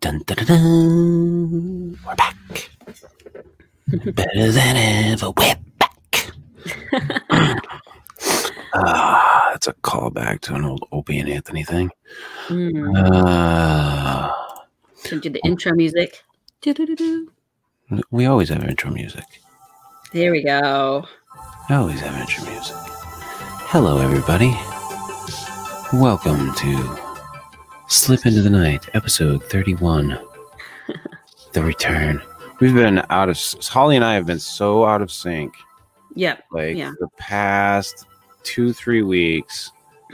Dun, dun, dun, dun. We're back. Better than ever. We're back. Ah, that's a callback to an old Opie and Anthony thing. Mm. Uh, Should do the intro music. Doo-doo-doo-doo. we always have intro music. There we go. We always have intro music. Hello, everybody. Welcome to Slip Into the Night, episode 31. the Return. We've been out of Holly and I have been so out of sync Yep. like Yeah. the past two, three weeks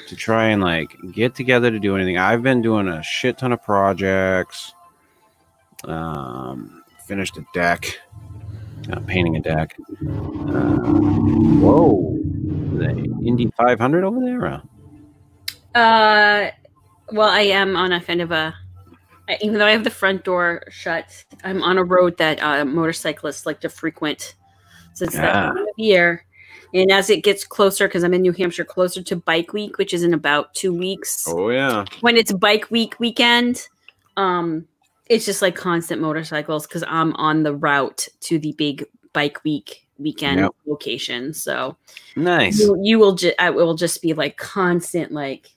to try and like get together to do anything. I've been doing a shit ton of projects. Um, finished a deck, uh, painting a deck. Uh, whoa, the Indy 500 over there. Uh, Uh, well, I am on a kind of a, Even though I have the front door shut, I'm on a road that uh, motorcyclists like to frequent since Ah. that time of year. And as it gets closer, because I'm in New Hampshire, closer to Bike Week, which is in about two weeks. oh yeah, When it's Bike Week weekend, um, it's just like constant motorcycles because I'm on the route to the big Bike Week weekend Yep. location. So nice. you, you will just it will just be like constant like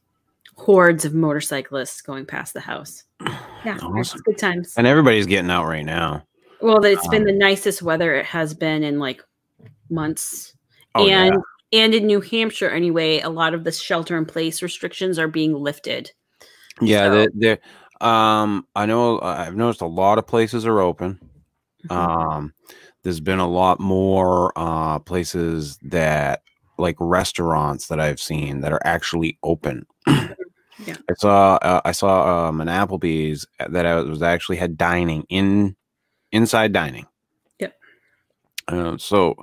hordes of motorcyclists going past the house yeah Awesome. good times And everybody's getting out right now. well it's been um, the nicest weather it has been in like months Oh and yeah, and in new hampshire anyway a lot of the shelter in place restrictions are being lifted yeah. so- They're, they're, um, I know. I've noticed a lot of places are open. Mhm. um there's been a lot more uh places that like restaurants that i've seen that are actually open Yeah. i saw uh, i saw um an applebee's that I was actually had dining in inside dining Yep. uh, so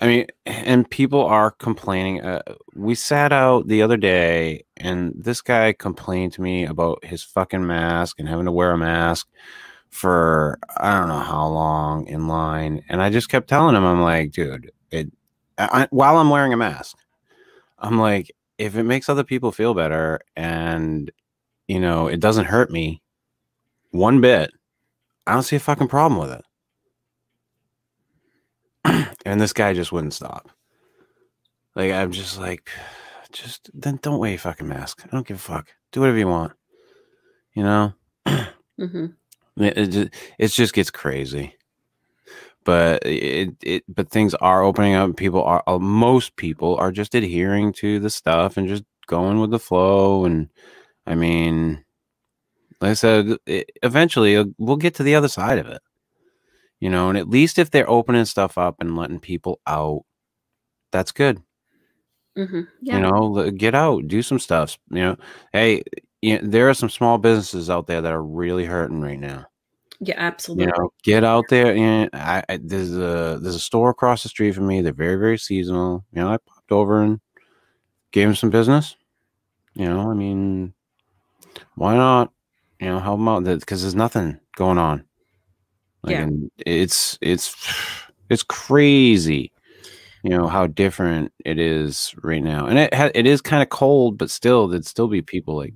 i mean and people are complaining uh, we sat out the other day and this guy complained to me about his fucking mask and having to wear a mask for I don't know how long in line, and I just kept telling him, I'm like, dude, it I, while I'm wearing a mask, I'm like, if it makes other people feel better, and you know, it doesn't hurt me one bit, I don't see a fucking problem with it. and this guy just wouldn't stop. Like I'm just like, just then don't wear your fucking mask. I don't give a fuck. Do whatever you want. You know. Mhm. It, it, ju- it just gets crazy. But it, it but things are opening up. People are uh, most people are just adhering to the stuff and just going with the flow. And I mean, like I said, it, eventually uh, we'll get to the other side of it. You know, and at least if they're opening stuff up and letting people out, that's good Mhm. yeah you know get out do some stuff you know hey you know, there are some small businesses out there that are really hurting right now yeah absolutely. you know get out there and I, I there's a there's a store across the street from me. They're very very seasonal. You know i popped over and gave them some business. You know i mean why not? You know help them out. Because there's nothing going on. Like Yeah. and it's it's it's crazy you know how different it is right now. And it ha- it is kind of cold but still there'd still be people like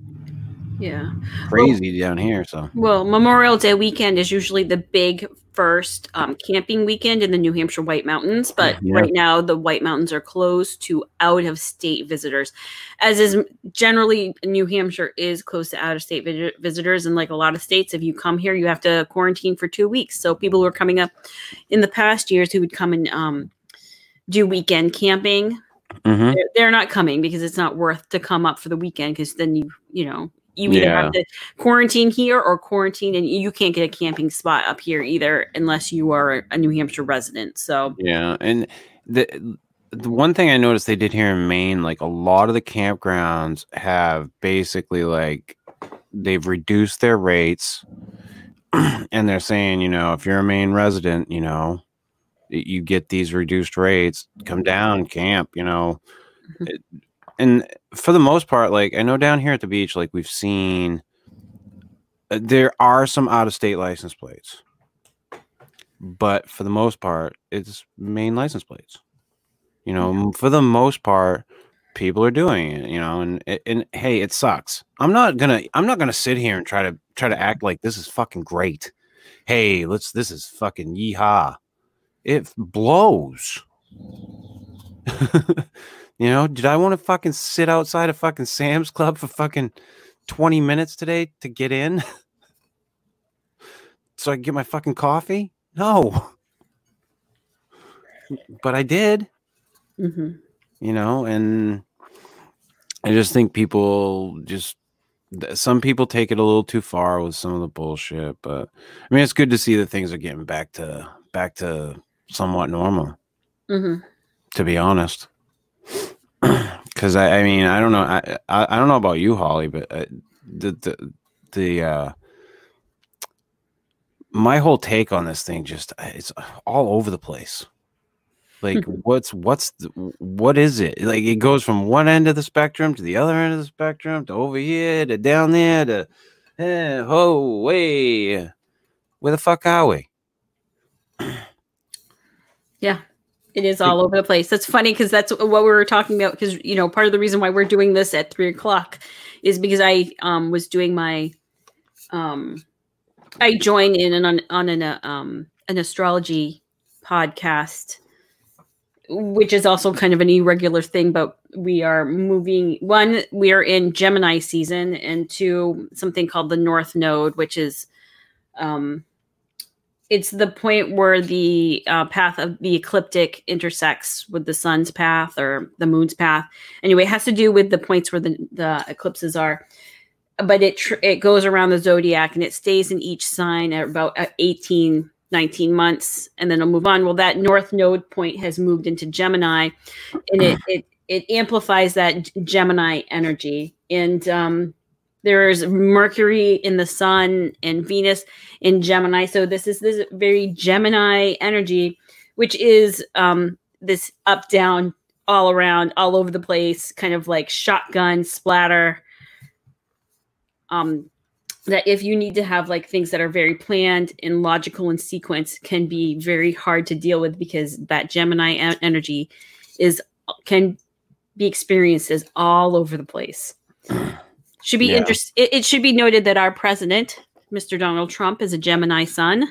yeah crazy down here so Well, Memorial Day weekend is usually the big first um, camping weekend in the New Hampshire White Mountains, but Yeah. right now the White Mountains are closed to out of state visitors, as is generally New Hampshire is closed to out of state vi- visitors. And like a lot of states, if you come here, you have to quarantine for two weeks. So people who are coming up in the past years who would come and um, do weekend camping, Mhm. they're, they're not coming because it's not worth to come up for the weekend because then you you know you either have to quarantine here or quarantine and you can't get a camping spot up here either unless you are a New Hampshire resident. So Yeah, and the the one thing I noticed they did here in Maine, like a lot of the campgrounds have basically like they've reduced their rates, and they're saying, you know, if you're a Maine resident, you know, you get these reduced rates, come down, camp, you know, Mhm. It- and for the most part, like I know down here at the beach, like we've seen, uh, there are some out of state license plates but for the most part, it's Maine license plates. You know, for the most part, people are doing it. You know, and and hey, it sucks. I'm not gonna I'm not gonna sit here and try to try to act like this is fucking great. Hey, let's this is fucking yeehaw. It blows. you know, did I want to fucking sit outside of fucking Sam's Club for fucking 20 minutes today to get in? so I can get my fucking coffee? No. But I did. hmm you know and i just think people just some people take it a little too far with some of the bullshit but i mean it's good to see that things are getting back to back to somewhat normal hmm to be honest because I, I mean i don't know I, I i don't know about you holly but uh, the the the uh my whole take on this thing just uh, it's all over the place. Like what's what's the, what is it? Like it goes from one end of the spectrum to the other end of the spectrum to over here to down there to eh, oh way. Where the fuck are we? Yeah, it is all over the place. That's funny because that's what we were talking about. Because you know, part of the reason why we're doing this at three o'clock is because I um was doing my um I joined in an, on on an uh, um an astrology podcast, which is also kind of an irregular thing. But we are moving. One, we are in Gemini season, and two, something called the North Node, which is um it's the point where the uh, path of the ecliptic intersects with the sun's path or the moon's path. Anyway, it has to do with the points where the, the eclipses are. But it tr- it goes around the zodiac and it stays in each sign at about uh, 18, 19 months, and then it'll move on. Well, that north node point has moved into Gemini, and it it, it amplifies that Gemini energy. And um, there's Mercury in the Sun and Venus in Gemini. So this is this very Gemini energy, which is um, this up down, all around, all over the place, kind of like shotgun splatter. Um, that if you need to have like things that are very planned and logical and sequence can be very hard to deal with because that Gemini energy is can be experienced as all over the place. Should be Yeah. interest. It, it should be noted that our president, Mr. Donald Trump, is a Gemini sun.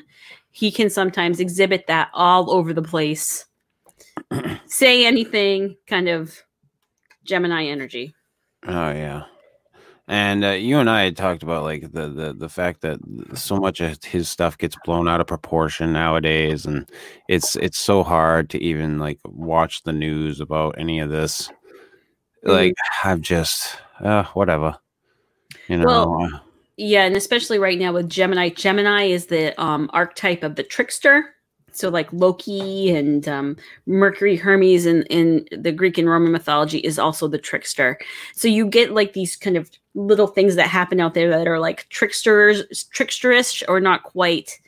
He can sometimes exhibit that all over the place. Say anything, kind of Gemini energy. Oh yeah, and uh, you and I had talked about like the the the fact that so much of his stuff gets blown out of proportion nowadays, and it's it's so hard to even like watch the news about any of this. Like I've just uh, whatever, you know. Well, uh, Yeah, and especially right now with Gemini. Gemini is the um, archetype of the trickster. So, like Loki and um, Mercury, Hermes, in, in the Greek and Roman mythology is also the trickster. So you get like these kind of little things that happen out there that are like tricksters, tricksterish, or not quite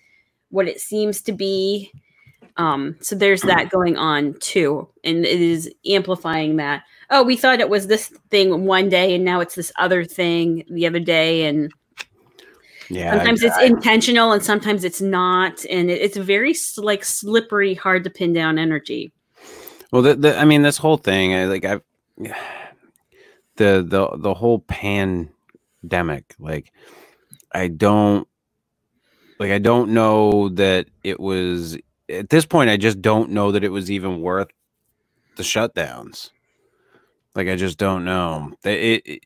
what it seems to be. Um, so there's that going on too, and it is amplifying that. Oh, we thought it was this thing one day, and now it's this other thing the other day, and yeah, sometimes I- it's intentional and sometimes it's not and it, it's very like slippery hard to pin down energy Well, the, the, I mean, this whole thing, I, like, I, the the the whole pandemic, like, I don't, like, I don't know that it was at this point. I just don't know that it was even worth the shutdowns. Like, I just don't know. It, it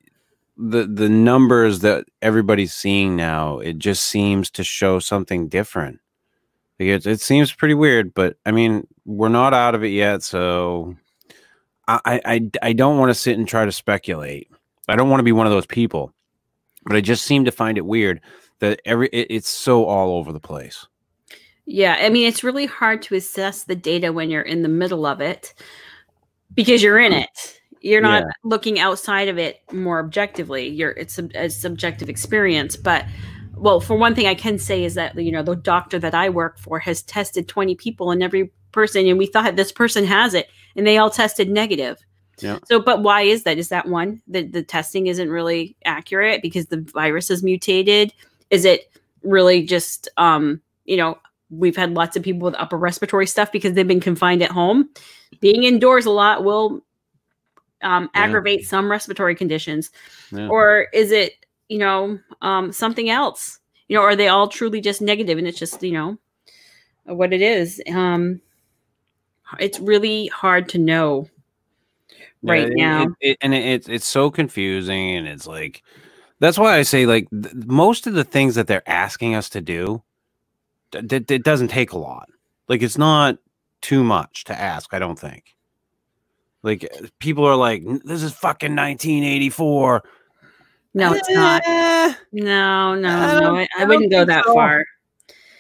the the numbers that everybody's seeing now, it just seems to show something different. Like, It, it seems pretty weird, but I mean, we're not out of it yet, so I I I, don't want to sit and try to speculate. I don't want to be one of those people, but I just seem to find it weird that every it, it's so all over the place. yeah i mean it's really hard to assess the data when you're in the middle of it because you're in hmm. it you're not Yeah. looking outside of it more objectively. You're it's a, a subjective experience but well for one thing i can say is that you know the doctor that i work for has tested 20 people and every person and we thought this person has it and they all tested negative. Yeah. so but why is that? Is that one the, the testing isn't really accurate because the virus is mutated? Is it really just um you know we've had lots of people with upper respiratory stuff because they've been confined at home? Being indoors a lot will um, Yeah. aggravate some respiratory conditions Yeah. or is it you know um, something else you know, are they all truly just negative and it's just, you know, what it is? Um, it's really hard to know right Yeah, now. it- it- and it, it's it's so confusing, and it's like that's why I say like th- most of the things that they're asking us to do, th- th- it doesn't take a lot. Like it's not too much to ask. I don't think. Like people are like, "This is fucking 1984." no, it's not. Eh, No, I no, no. I, I I don't wouldn't go that so. far.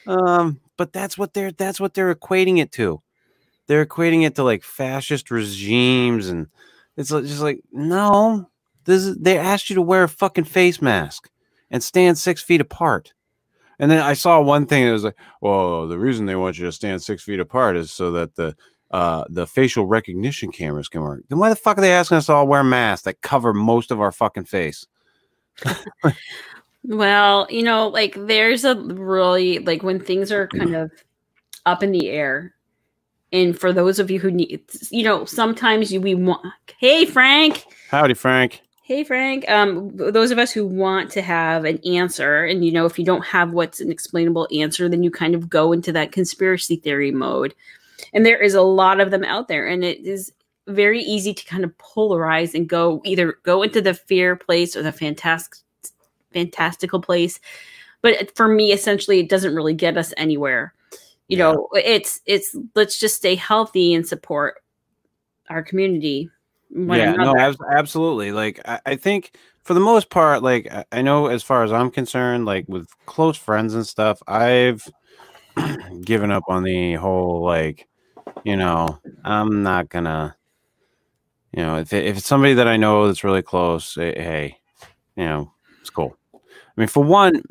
Um, but that's what they're that's what they're equating it to. They're equating it to like fascist regimes, and it's just like no. This is they asked you to wear a fucking face mask and stand six feet apart. And then I saw one thing that was like, well, the reason they want you to stand six feet apart is so that the uh, the facial recognition cameras can work. Then why the fuck are they asking us to all wear masks that cover most of our fucking face? Well, you know, like there's a really like when things are kind of up in the air. And for those of you who need, you know, sometimes you we want. Hey, Frank. Howdy, Frank. Hey, Frank. Um, those of us who want to have an answer, and you know, if you don't have what's an explainable answer, then you kind of go into that conspiracy theory mode. And there is a lot of them out there, and it is very easy to kind of polarize and go either go into the fear place or the fantastic, fantastical place. But for me, essentially, it doesn't really get us anywhere. You Yeah. know, it's it's let's just stay healthy and support our community. yeah, no, another. abs- absolutely. Like I, I think for the most part, like I, I know as far as I'm concerned, like with close friends and stuff, I've given up on the whole like, you know, I'm not gonna, you know, if if it's somebody that I know that's really close, eh, hey, you know, it's cool. I mean, for one,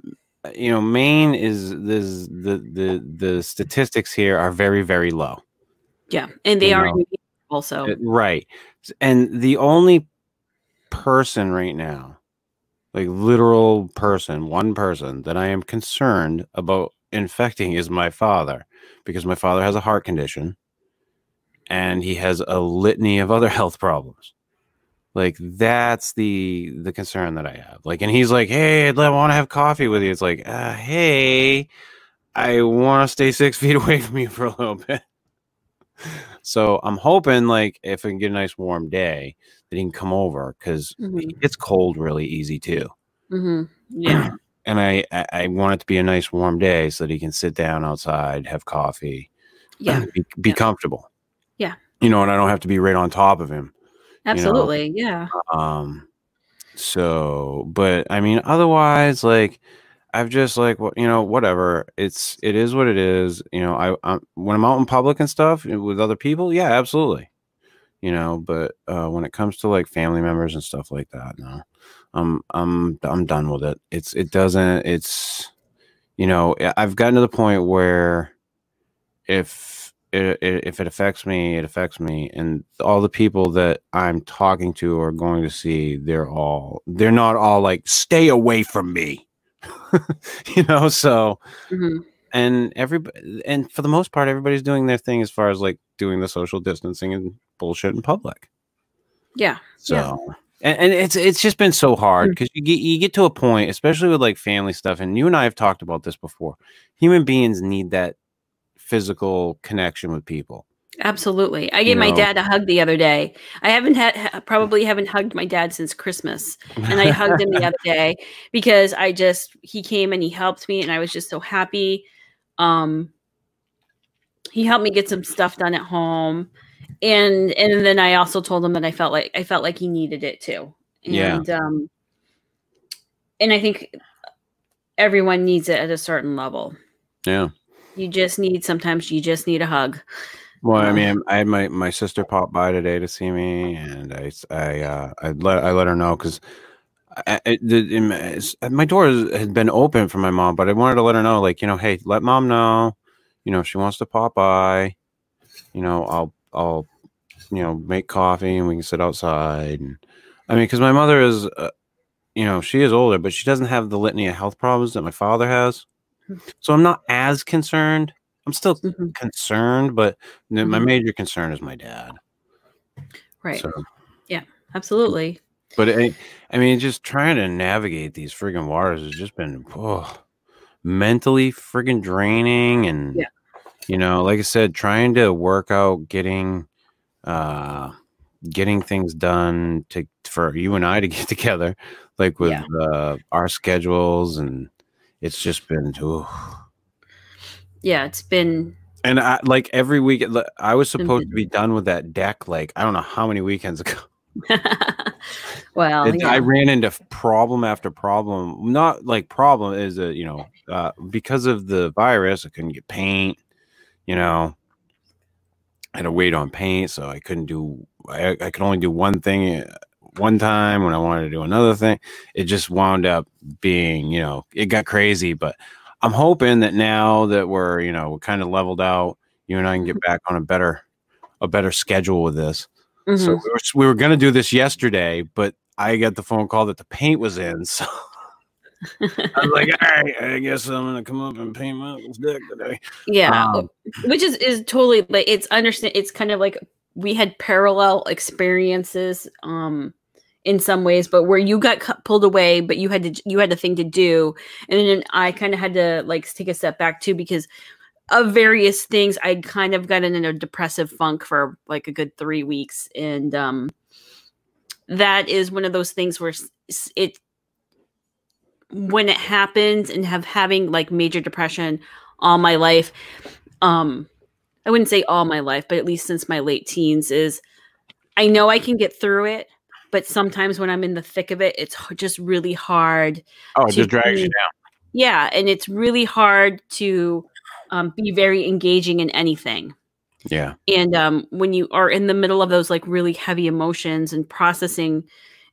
you know, Maine is this the the the statistics here are very very low. Yeah, and they You are know, also. Right. And the only person right now, like literal person, one person that I am concerned about infecting is my father because my father has a heart condition and he has a litany of other health problems. Like that's the the concern that I have. Like and he's like, "Hey, I'd want to have coffee with you." It's like, uh, "Hey, I want to stay 6 feet away from you for a little bit." So I'm hoping, like, if I can get a nice warm day, that he can come over because Mhm, it gets cold really easy too. Mm-hmm. Yeah, And I, I, I want it to be a nice warm day so that he can sit down outside, have coffee, yeah, be, be Yeah. comfortable. You know, and I don't have to be right on top of him. absolutely. Yeah, Um, so, but I mean, otherwise, like, I've just like, what you know, whatever. It's it is what it is. You know, I I'm, when I'm out in public and stuff with other people, yeah, absolutely. You know, but uh, when it comes to like family members and stuff like that, no, I'm I'm I'm done with it. It's it doesn't. It's you know, I've gotten to the point where if it, it, if it affects me, it affects me, and all the people that I'm talking to or going to see, they're all they're not all like stay away from me, you know. So mhm. and everybody and for the most part, everybody's doing their thing as far as like doing the social distancing and bullshit in public. yeah, So. Yeah. And, and it's it's just been so hard Mm. because you get you get to a point, especially with like family stuff, and you and I have talked about this before. Human beings need that physical connection with people. absolutely. I gave my know. dad a hug the other day. I haven't had probably haven't hugged my dad since Christmas, and I hugged him the other day because I just he came and he helped me, and I was just so happy. Um, he helped me get some stuff done at home, and and then I also told him that I felt like I felt like he needed it too. Yeah. And um, and I think everyone needs it at a certain level. yeah. You just need sometimes you just need a hug. Well, I Um, mean, I had my my sister pop by today to see me, and I uh, I let I let her know because. I, I, my, door has- had been open for my mom, but I wanted to let her know, like, you know, hey, let mom know, you know, if she wants to pop by, you know, I'll, I'll, you know, make coffee and we can sit outside. And I mean, because my mother is, uh, you know, she is older, but she doesn't have the litany of health problems that my father has. So I'm not as concerned. I'm still Mhm. concerned, but n- my major concern is my dad. Right. So, Absolutely. but I, I mean, just trying to navigate these friggin' waters has just been, oh, mentally friggin' draining and Yeah. you know, like I said, trying to work out getting uh getting things done to for you and I to get together, like with Yeah. uh our schedules and it's just been ooh. Yeah, it's been and I like every week I was supposed to be done with that deck like I don't know how many weekends ago. well, It- yeah. I ran into problem after problem. Not like problem is a you know uh, because of the virus, I couldn't get paint. You know, I had to wait on paint, so I couldn't do. I, I could only do one thing uh, one time when I wanted to do another thing. It just wound up being you know it got crazy. But I'm hoping that now that we're you know we're kind of leveled out, you and I can get back on a better a better schedule with this. So Mhm. we were, we were going to do this yesterday, but I got the phone call that the paint was in. So I was like, all right, I guess I'm going to come up and paint my deck today. yeah, Um, which is is totally like it's understand. It's kind of like we had parallel experiences, um, in some ways, but where you got cut, pulled away, but you had to you had a thing to do, and then I kind of had to like take a step back too because of various things. I kind of got in a depressive funk for like a good three weeks, and um, that is one of those things where it when it happens and have having like major depression all my life um i wouldn't say all my life but at least since my late teens is i know i can get through it but sometimes when i'm in the thick of it it's just really hard Oh, it just drags you down. yeah and it's really hard to um, be very engaging in anything Yeah. and um, when you are in the middle of those like really heavy emotions and processing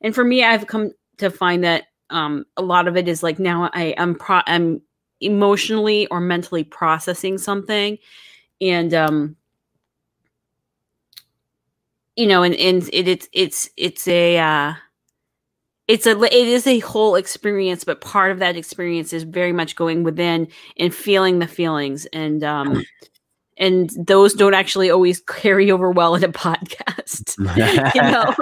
and for me i've come to find that um, a lot of it is like now i am pro- i'm emotionally or mentally processing something and um you know and, and it, it's it's it's a uh it's a it is a whole experience but part of that experience is very much going within and feeling the feelings and um and those don't actually always carry over well in a podcast you know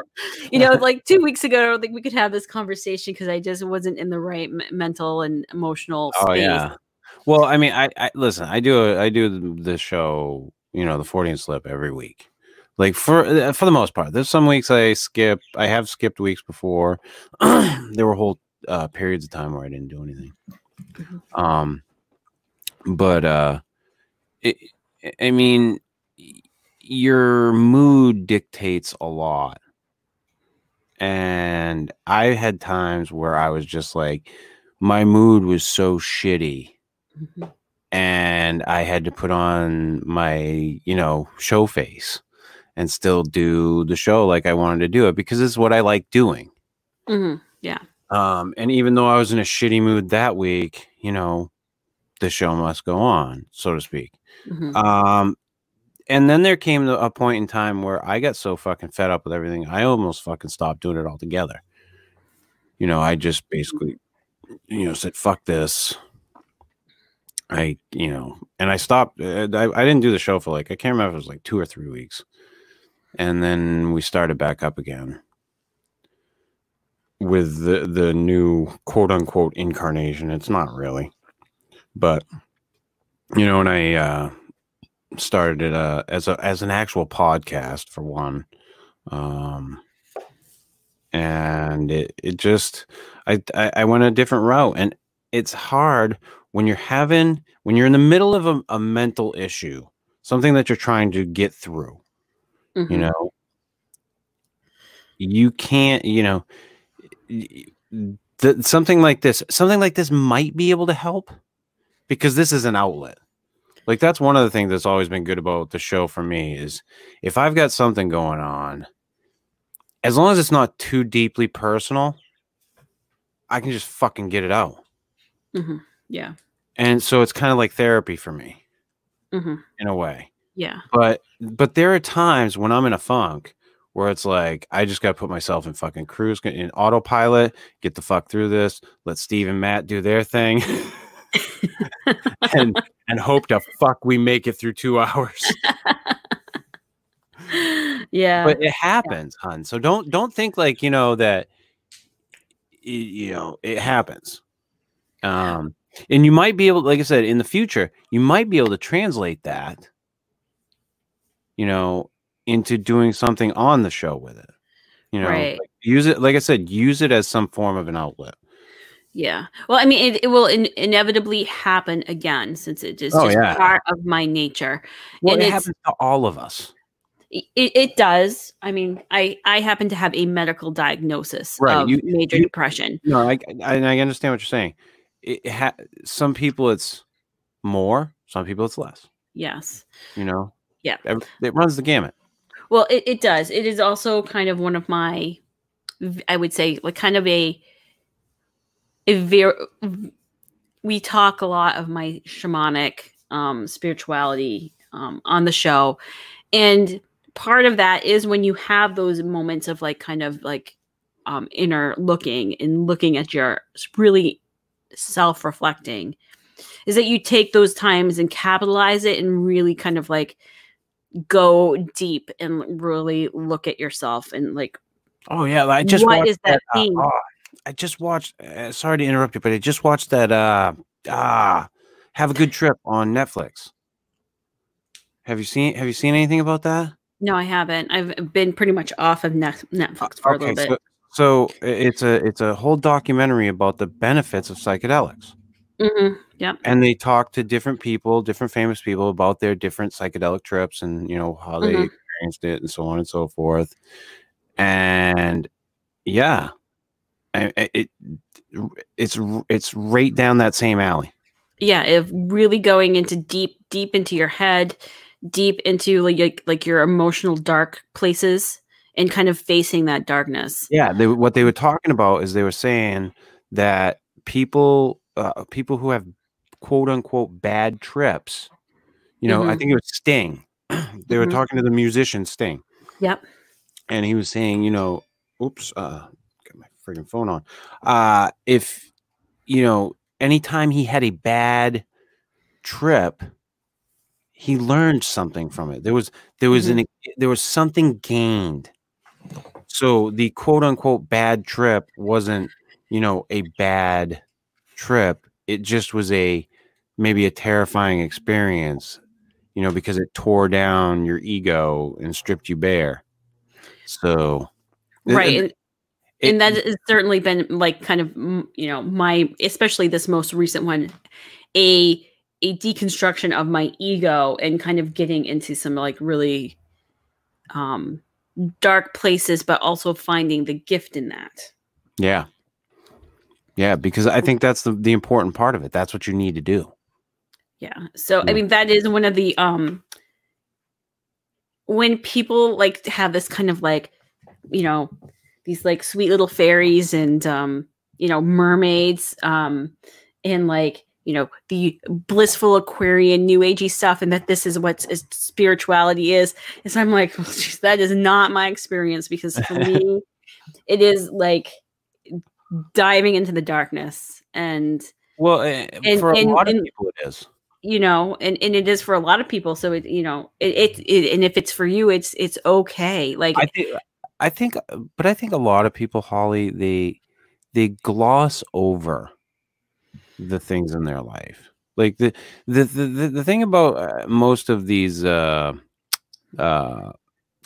you know like two weeks ago i don't think we could have this conversation because i just wasn't in the right m- mental and emotional Oh space yeah. Well, I mean, I, I listen. I do a, I do the show, you know, the Fortean Slip every week. Like for uh, for the most part, there's some weeks I skip. I have skipped weeks before. there were whole uh, periods of time where I didn't do anything. Mhm. Um, but uh, it, I mean, your mood dictates a lot. And I had times where I was just like, my mood was so shitty Mhm. and I had to put on my, you know, show face and still do the show like I wanted to do it because it's what I like doing. Mhm. Um, and even though I was in a shitty mood that week, you know, the show must go on, so to speak. Mhm. Um, and then there came a point in time where I got so fucking fed up with everything, I almost fucking stopped doing it altogether. You know, I just basically, you know, said, fuck this. I, you know, and I stopped. uh, I, I didn't do the show for like, I can't remember if it was like two or three weeks. And then we started back up again with the, the new quote unquote incarnation. It's not really, but, you know, and I, uh, started it uh, as a as an actual podcast for one um and it it just I, I i went a different route and it's hard when you're having when you're in the middle of a, a mental issue something that you're trying to get through you Mhm. know you can't you know th- something like this something like this might be able to help because this is an outlet like that's one of the things that's always been good about the show for me is if i've got something going on as long as it's not too deeply personal i can just fucking get it out Mhm. yeah and so it's kind of like therapy for me Mhm. in a way yeah. But but there are times when i'm in a funk where it's like i just got to put myself in fucking cruise in autopilot get the fuck through this let steve and matt do their thing and and hope to fuck we make it through two hours. Yeah. But it happens hun. So don't don't think like you know that you know it happens. Um and you might be able like i said in the future you might be able to translate that you know into doing something on the show with it you know Right. like, use it like i said use it as some form of an outlet Yeah. Well, I mean, it, it will in- inevitably happen again since it is Oh, just yeah. part of my nature. well And it happens to all of us It, it does. I mean, I I happen to have a medical diagnosis Right, of you- major you- depression. no i i, I understand what you're saying it ha- some people it's more some people it's less Yes. you know Yeah. It runs the gamut Well, it, it does. It is also kind of one of my, I would say, like kind of a, a very. We talk a lot of my shamanic um, spirituality um, on the show, and part of that is when you have those moments of like kind of like um, inner looking and looking at your really self reflecting, is that you take those times and capitalize it and really kind of like go deep and really look at yourself and like Oh yeah, I just What watched is that uh, thing? oh, I just watched. Uh, sorry to interrupt you, but I just watched that. Uh, ah, have a good trip on Netflix. Have you seen Have you seen anything about that? no i haven't i've been pretty much off of Net- netflix for a little bit so, so it's a it's a whole documentary about the benefits of psychedelics, hmm yep and they talk to different people, different famous people about their different psychedelic trips, and you know how they Mhm. experienced it, and so on and so forth. And yeah, I- it it's it's right down that same alley. yeah if really going into deep deep into your head deep into like like, like your emotional dark places and kind of facing that darkness Yeah, they, what they were talking about is they were saying that people uh, people who have quote unquote bad trips, you know, I Mhm. think it was Sting. they were Mhm. talking to the musician Sting, yep and he was saying, you know, oops, uh, got my freaking phone on. Uh, if you know, anytime he had a bad trip, he learned something from it. There was there was an there was something gained. So the quote unquote bad trip wasn't, you know, a bad trip. It just was a maybe a terrifying experience, you know, because it tore down your ego and stripped you bare. So right it- and, it- and that has certainly been like kind of you know my especially this most recent one a a deconstruction of my ego and kind of getting into some like really um dark places but also finding the gift in that Yeah. Yeah, because I think that's the, the important part of it. That's what you need to do. yeah so i mean that is one of the um when people like have this kind of like you know these like sweet little fairies and um you know mermaids um and like you know the blissful aquarian new agey stuff and that this is what is spirituality is and so i'm like that is not my experience because for me it is like diving into the darkness and Well, eh, And- for a and- lot of people, it is. you know and, and it is for a lot of people so it you know it, it, it and if it's for you it's it's okay like I think, I think, but I think a lot of people, Holly, they they gloss over the things in their life. Like the the the, the, the thing about uh, most of these uh, uh,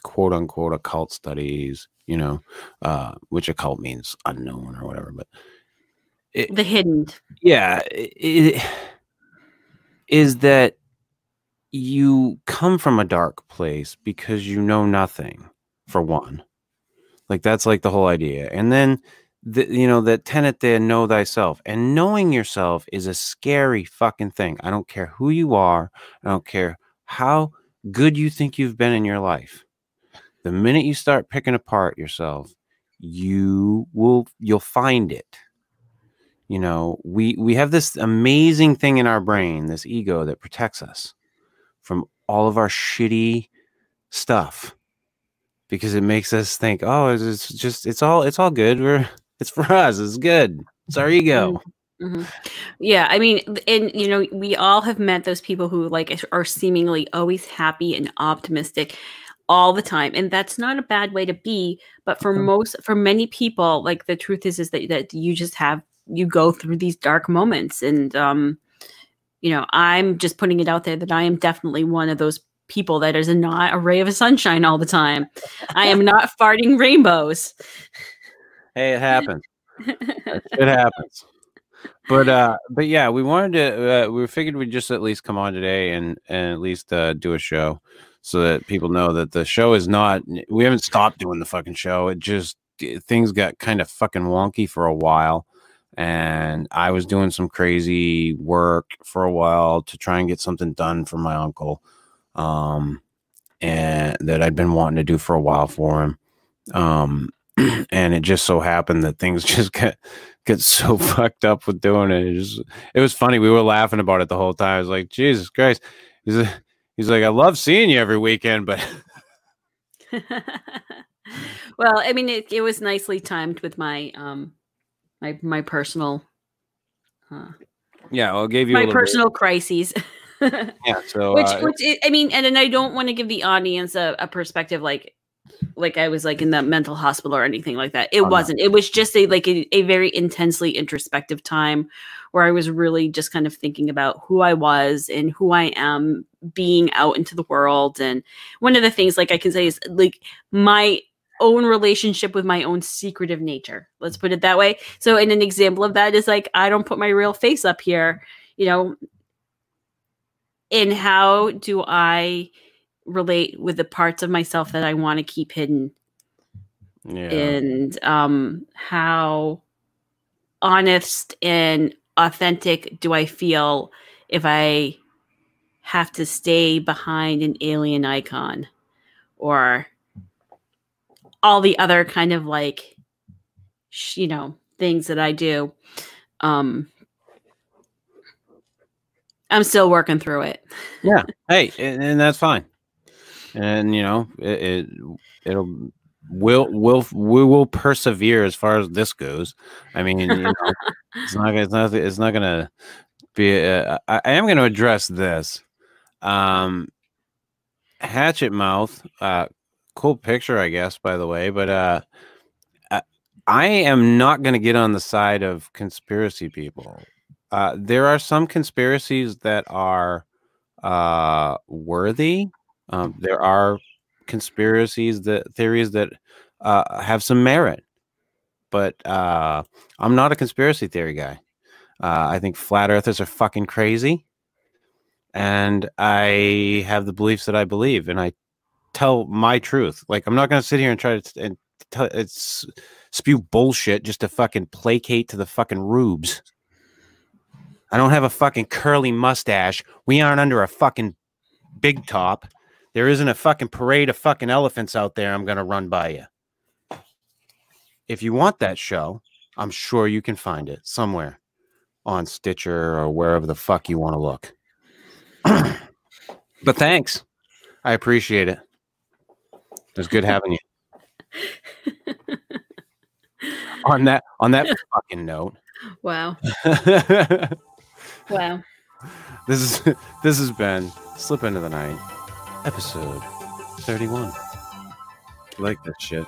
quote unquote occult studies, you know, uh, which occult means unknown or whatever, but it, the hidden. Yeah it, is that you come from a dark place because you know nothing for one. Like that's like the whole idea and then the, you know that tenet there know thyself and knowing yourself is a scary fucking thing. I don't care who you are i don't care how good you think you've been in your life the minute you start picking apart yourself you will you'll find it. You know we we have this amazing thing in our brain this ego that protects us from all of our shitty stuff because it makes us think oh it's, just it's all it's all good. We're it's for us. It's good. It's our ego. Mhm. Yeah, I mean, and you know, we all have met those people who like are seemingly always happy and optimistic all the time, and that's not a bad way to be. But for most, for many people, like the truth is, is that that you just have you go through these dark moments and um you know i'm just putting it out there that i am definitely one of those people that is not a ray of sunshine all the time i am not farting rainbows Hey, it happens. it happens. But uh, but yeah, we wanted to. Uh, we figured we'd just at least come on today and and at least uh, do a show so that people know that the show is not. We haven't stopped doing the fucking show. It just things got kind of fucking wonky for a while, and I was doing some crazy work for a while to try and get something done for my uncle, um, and that I'd been wanting to do for a while for him. Um, and it just so happened that things just get get so fucked up with doing it. It, just, it was funny. We were laughing about it the whole time. I was like, Jesus Christ. He's, a, he's like, I love seeing you every weekend, but. well, I mean, it, it was nicely timed with my um my my personal. Uh, yeah, well, gave you my personal bit. crises. yeah, so which, uh, which I mean, and, and I don't want to give the audience a, a perspective like like I was like in the mental hospital or anything like that. It oh, wasn't. No. It was just a like a, a, very intensely introspective time where I was really just kind of thinking about who I was and who I am being out into the world. And one of the things like I can say is like my own relationship with my own secretive nature. Let's put it that way. So in an example of that is like I don't put my real face up here, you know. And how do I relate with the parts of myself that I want to keep hidden. Yeah. And um how honest and authentic do I feel if I have to stay behind an alien icon or all the other kind of like sh- you know things that I do um I'm still working through it. Yeah. Hey, and, and that's fine and you know it, it it'll will will we will persevere as far as this goes. I mean, you know, it's not it's not it's not gonna be. A, I, I am to address this. Um, Hatchet Mouth, uh, cool picture, I guess. By the way, but uh, I am not going to get on the side of conspiracy people. Uh, there are some conspiracies that are uh, worthy um, there are conspiracies that theories that uh, have some merit, but uh, I'm not a conspiracy theory guy. Uh, I think flat earthers are fucking crazy, and I have the beliefs that I believe, and I tell my truth. Like I'm not going to sit here and try to and tell it's spew bullshit just to fucking placate to the fucking rubes. I don't have a fucking curly mustache. We aren't under a fucking big top. There isn't a fucking parade of fucking elephants out there I'm going to run by you. If you want that show, I'm sure you can find it somewhere on Stitcher or wherever the fuck you want to look. but thanks. I appreciate it. It was good having you. on that on that fucking note. Wow. wow. This is this has been Slip Into the Night episode 31. like that shit,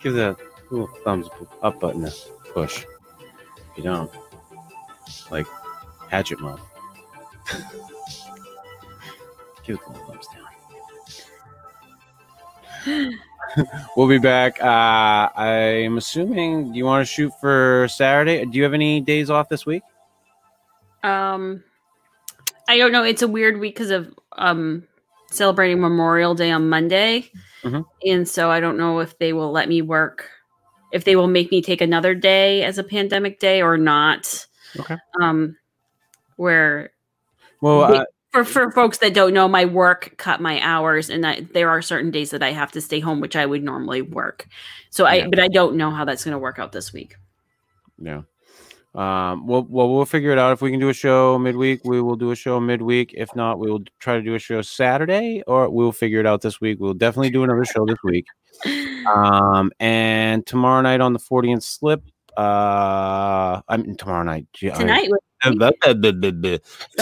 give that little thumbs up button a push. If you don't, like Hatchet Mom, give it a little thumbs down. we'll be back. Uh, I'm assuming you want to shoot for Saturday. Do you have any days off this week? Um, I don't know. It's a weird week because of um celebrating Memorial Day on Monday. Mm-hmm. And so I don't know if they will let me work, if they will make me take another day as a pandemic day or not. Okay. Um, where, well, uh, for, for folks that don't know, my work cut my hours, and that there are certain days that I have to stay home, which I would normally work. So I, but I don't know how that's going to work out this week. Yeah. Um, well, well, we'll figure it out. If we can do a show midweek, we will do a show midweek. If not, we will try to do a show Saturday, or we'll figure it out this week. We'll definitely do another show this week. Um, and tomorrow night on the Fortean Slip. Uh, I mean tomorrow night. Tonight. I,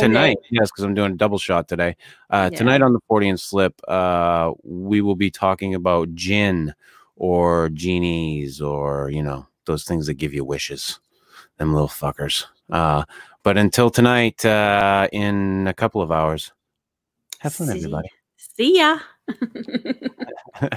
tonight, yes, because I'm doing a double shot today. Uh, yeah. tonight on the Fortean Slip, uh, we will be talking about gin or genies or you know those things that give you wishes. Them little fuckers. Uh, but until tonight, uh, in a couple of hours, have fun, See- everybody. See ya.